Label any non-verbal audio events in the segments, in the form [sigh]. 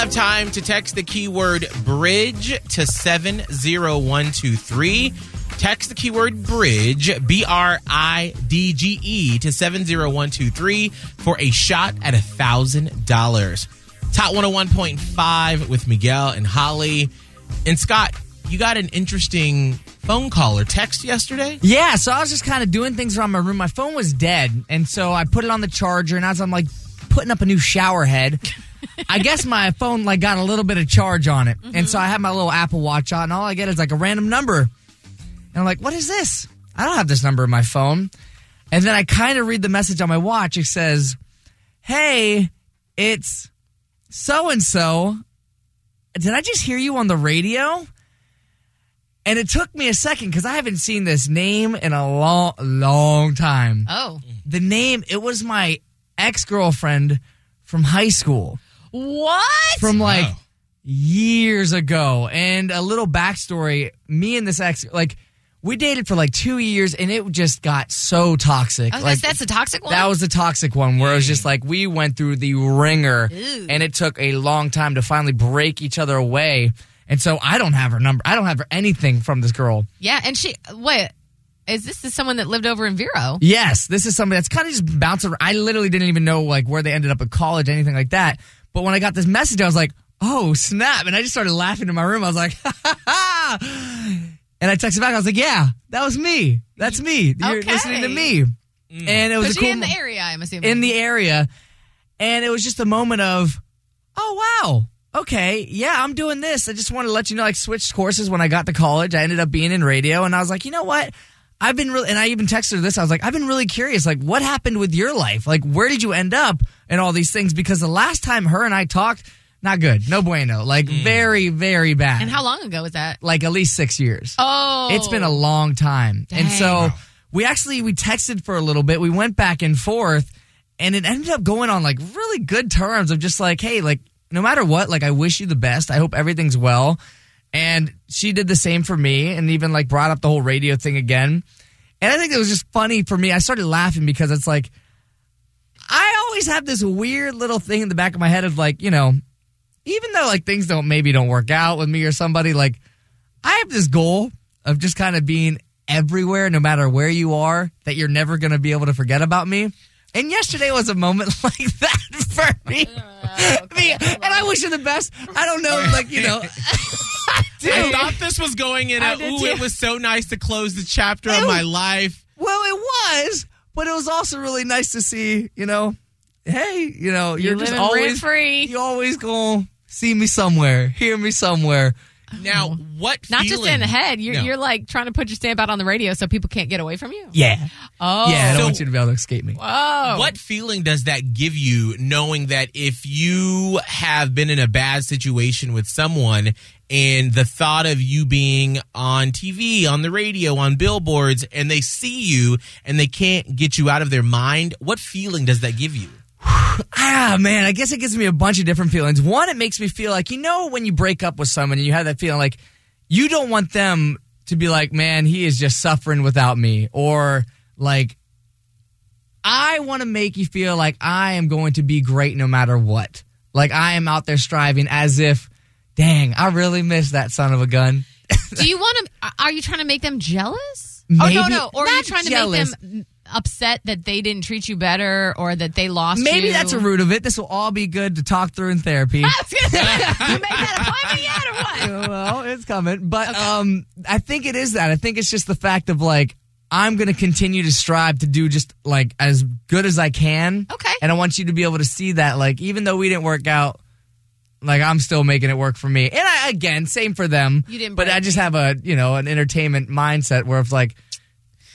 have time to text the keyword bridge to 70123. Text the keyword bridge, B R I D G E, to 70123 for a shot at a $1,000. Top 101.5 with Miguel and Holly. And Scott, you got an interesting phone call or text yesterday? Yeah, so I was just kind of doing things around my room. My phone was dead, and so I put it on the charger. And as I'm like putting up a new shower head, I guess my phone like got a little bit of charge on it, and so I have my little Apple Watch on, and all I get is like a random number, and I'm like, "What is this? I don't have this number in my phone." And then I kind of read the message on my watch. It says, "Hey, it's so and so. Did I just hear you on the radio?" And it took me a second because I haven't seen this name in a long, long time. Oh. The name, it was my ex girlfriend from high school, What? from like Wow. years ago. And a little backstory me and this ex, like, we dated for like two years and it just got so toxic. Oh, I like, say, that's the toxic one? that was the toxic one where it was just like we went through the ringer Ew. and it took a long time to finally break each other away. And so I don't have her number. I don't have her anything from this girl. yeah, and she, wait, is this the someone that lived over in Vero? Yes, this is somebody that's kind of just bouncing. I literally didn't even know like where they ended up at college, anything like that. But when I got this message, I was like, "Oh snap!" And I just started laughing in my room. I was like, [laughs] "Ha ha ha!" And I texted back. I was like, "Yeah, that was me. That's me. You're Okay. listening to me." Mm. And it was Was a she cool in the area, I'm assuming? in the area, and it was just a moment of, "Oh wow." Okay, yeah, I'm doing this. I just want to let you know, like, switched courses when I got to college. I ended up being in radio, and I was like, you know what? I've been really, and I even texted her this. I was like, I've been really curious. Like, what happened with your life? Like, where did you end up and all these things? Because the last time her and I talked, not good. No bueno. Like, mm. very, very bad. and how long ago was that? Like, at least six years. Oh. It's been a long time. And Dang. so we actually we texted for a little bit. We went back and forth and it ended up going on like really good terms of just like, hey, like no matter what, like I wish you the best. I hope everything's well. And she did the same for me and even like brought up the whole radio thing again. And I think it was just funny for me. I started laughing because it's like I always have this weird little thing in the back of my head of like, you know, even though like things don't maybe don't work out with me or somebody, like I have this goal of just kind of being everywhere, no matter where you are, that you're never going to be able to forget about me. And yesterday was a moment [laughs] like that for me. [laughs] Me- and I wish you the best. I don't know, like, you know. [laughs] I thought this was going in I a, did ooh, too. it was so nice to close the chapter of my life. Well, it was, but it was also really nice to see, you know, hey, you know, you're just always rent-free. You always gonna see me somewhere, hear me somewhere. Now, mm-hmm. what Not just feeling- in the head. You're, No. you're like trying to put your stamp out on the radio so people can't get away from you. Yeah, Oh. yeah. I don't So- want you to be able to escape me. Oh. What feeling does that give you knowing that if you have been in a bad situation with someone and the thought of you being on TV, on the radio, on billboards, and they see you and they can't get you out of their mind, what feeling does that give you? Ah, man, I guess it gives me a bunch of different feelings. One, it makes me feel like, you know, when you break up with someone and you have that feeling like you don't want them to be like, man, he is just suffering without me. Or like, I want to make you feel like I am going to be great no matter what. Like I am out there striving as if, dang, I really miss that son of a gun. Do you want to? Are you trying to make them jealous? [laughs] oh no, no. Or are you not trying jealous. to make them upset that they didn't treat you better or that they lost Maybe you? that's a root of it. This will all be good to talk through in therapy. [laughs] I was gonna say, you made that appointment yet or what? [laughs] well, it's coming. But um, I think it is that. I think it's just the fact of like I'm going to continue to strive to do just like as good as I can. Okay. And I want you to be able to see that, like, even though we didn't work out, like I'm still making it work for me. And I again, same for them. You didn't But I just have a you know an entertainment mindset where it's like.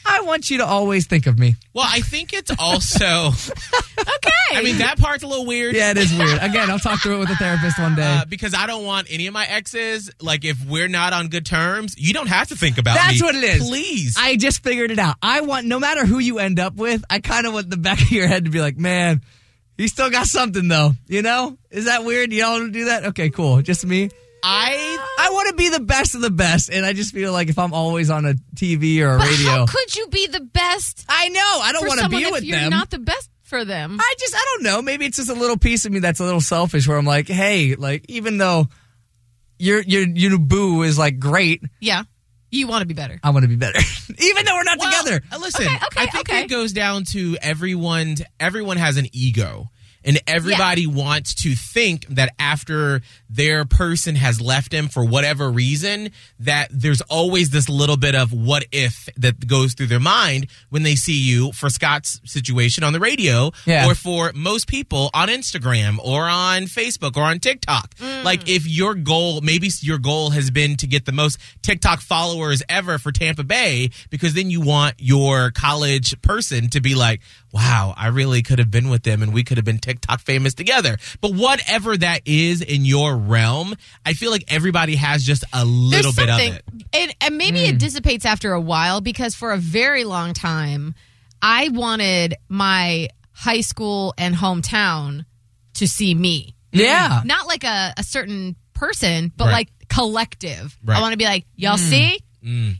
I want you to always think of me. Well, I think it's also, [laughs] Okay. I mean, that part's a little weird. Yeah, it is weird. Again, I'll talk through it with a therapist one day. Uh, because I don't want any of my exes, like, if we're not on good terms, you don't have to think about it. That's me. what it is. Please. I just figured it out. I want no matter who you end up with, I kind of want the back of your head to be like, man, he still got something though. You know? Is that weird? Y'all want to do that? Okay, cool. Just me. I I want to be the best of the best, and I just feel like if I'm always on a TV or a But radio, how could you be the best I know I don't want to be if with you're them. not the best for them. I just, I don't know. Maybe it's just a little piece of me that's a little selfish where I'm like, hey, like, even though your, your, your boo is like great, yeah. You want to be better. I want to be better. [laughs] even though we're not Well, together. uh, Listen, Okay, okay, I think okay. it goes down to everyone. Everyone has an ego, and everybody wants to think that after their person has left them for whatever reason, that there's always this little bit of what if that goes through their mind when they see you. For Scott's situation on the radio, Yeah. or for most people on Instagram or on Facebook or on TikTok. Mm. Like if your goal, maybe your goal has been to get the most TikTok followers ever for Tampa Bay, because then you want your college person to be like, wow, I really could have been with them and we could have been TikTok famous together. But whatever that is in your realm, I feel like everybody has just a little bit of it. And, and maybe Hmm. it dissipates after a while because for a very long time, I wanted my high school and hometown to see me. yeah. Not like a, a certain person, but Right. like collective. Right. I want to be like, y'all Hmm. see?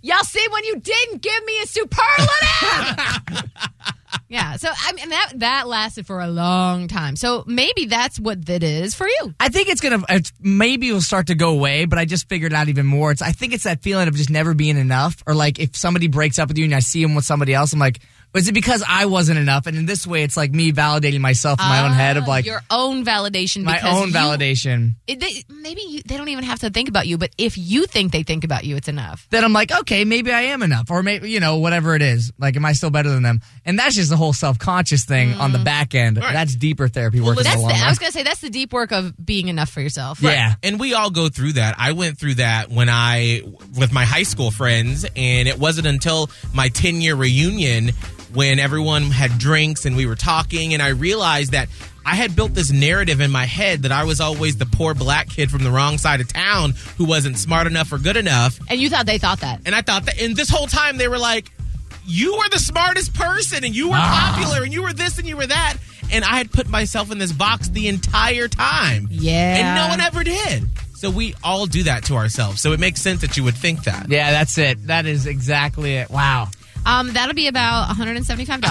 Y'all see when you didn't give me a superlative? [laughs] yeah. So I mean that that lasted for a long time. So maybe that's what that is for you. I think it's gonna. It's, maybe it'll start to go away, but I just figured out even more. It's. I think it's that feeling of just never being enough, or like if somebody breaks up with you and I see him with somebody else, I'm like, is it because I wasn't enough? And in this way, it's like me validating myself in my own head of Ah, like your own validation. my own you- validation. it- they, maybe you, they don't even have to think about you, but if you think they think about you, it's enough. Then I'm like, okay, maybe I am enough, or maybe you know whatever it is. Like, am I still better than them? And that's just the whole self conscious thing on the back end. Right. That's deeper therapy work. in That's the the, I was gonna say that's the deep work of being enough for yourself. Yeah. And we all go through that. I went through that when I, with my high school friends, and it wasn't until my 10 year reunion when everyone had drinks and we were talking, and I realized that I had built this narrative in my head that I was always the poor black kid from the wrong side of town who wasn't smart enough or good enough. And you thought they thought that. And I thought that, and this whole time they were like, you were the smartest person and you were ah. popular and you were this and you were that. And I had put myself in this box the entire time. Yeah. And no one ever did. So we all do that to ourselves. So it makes sense that you would think that. Yeah, that's it. That is exactly it. Wow. Um, that'll be about $175.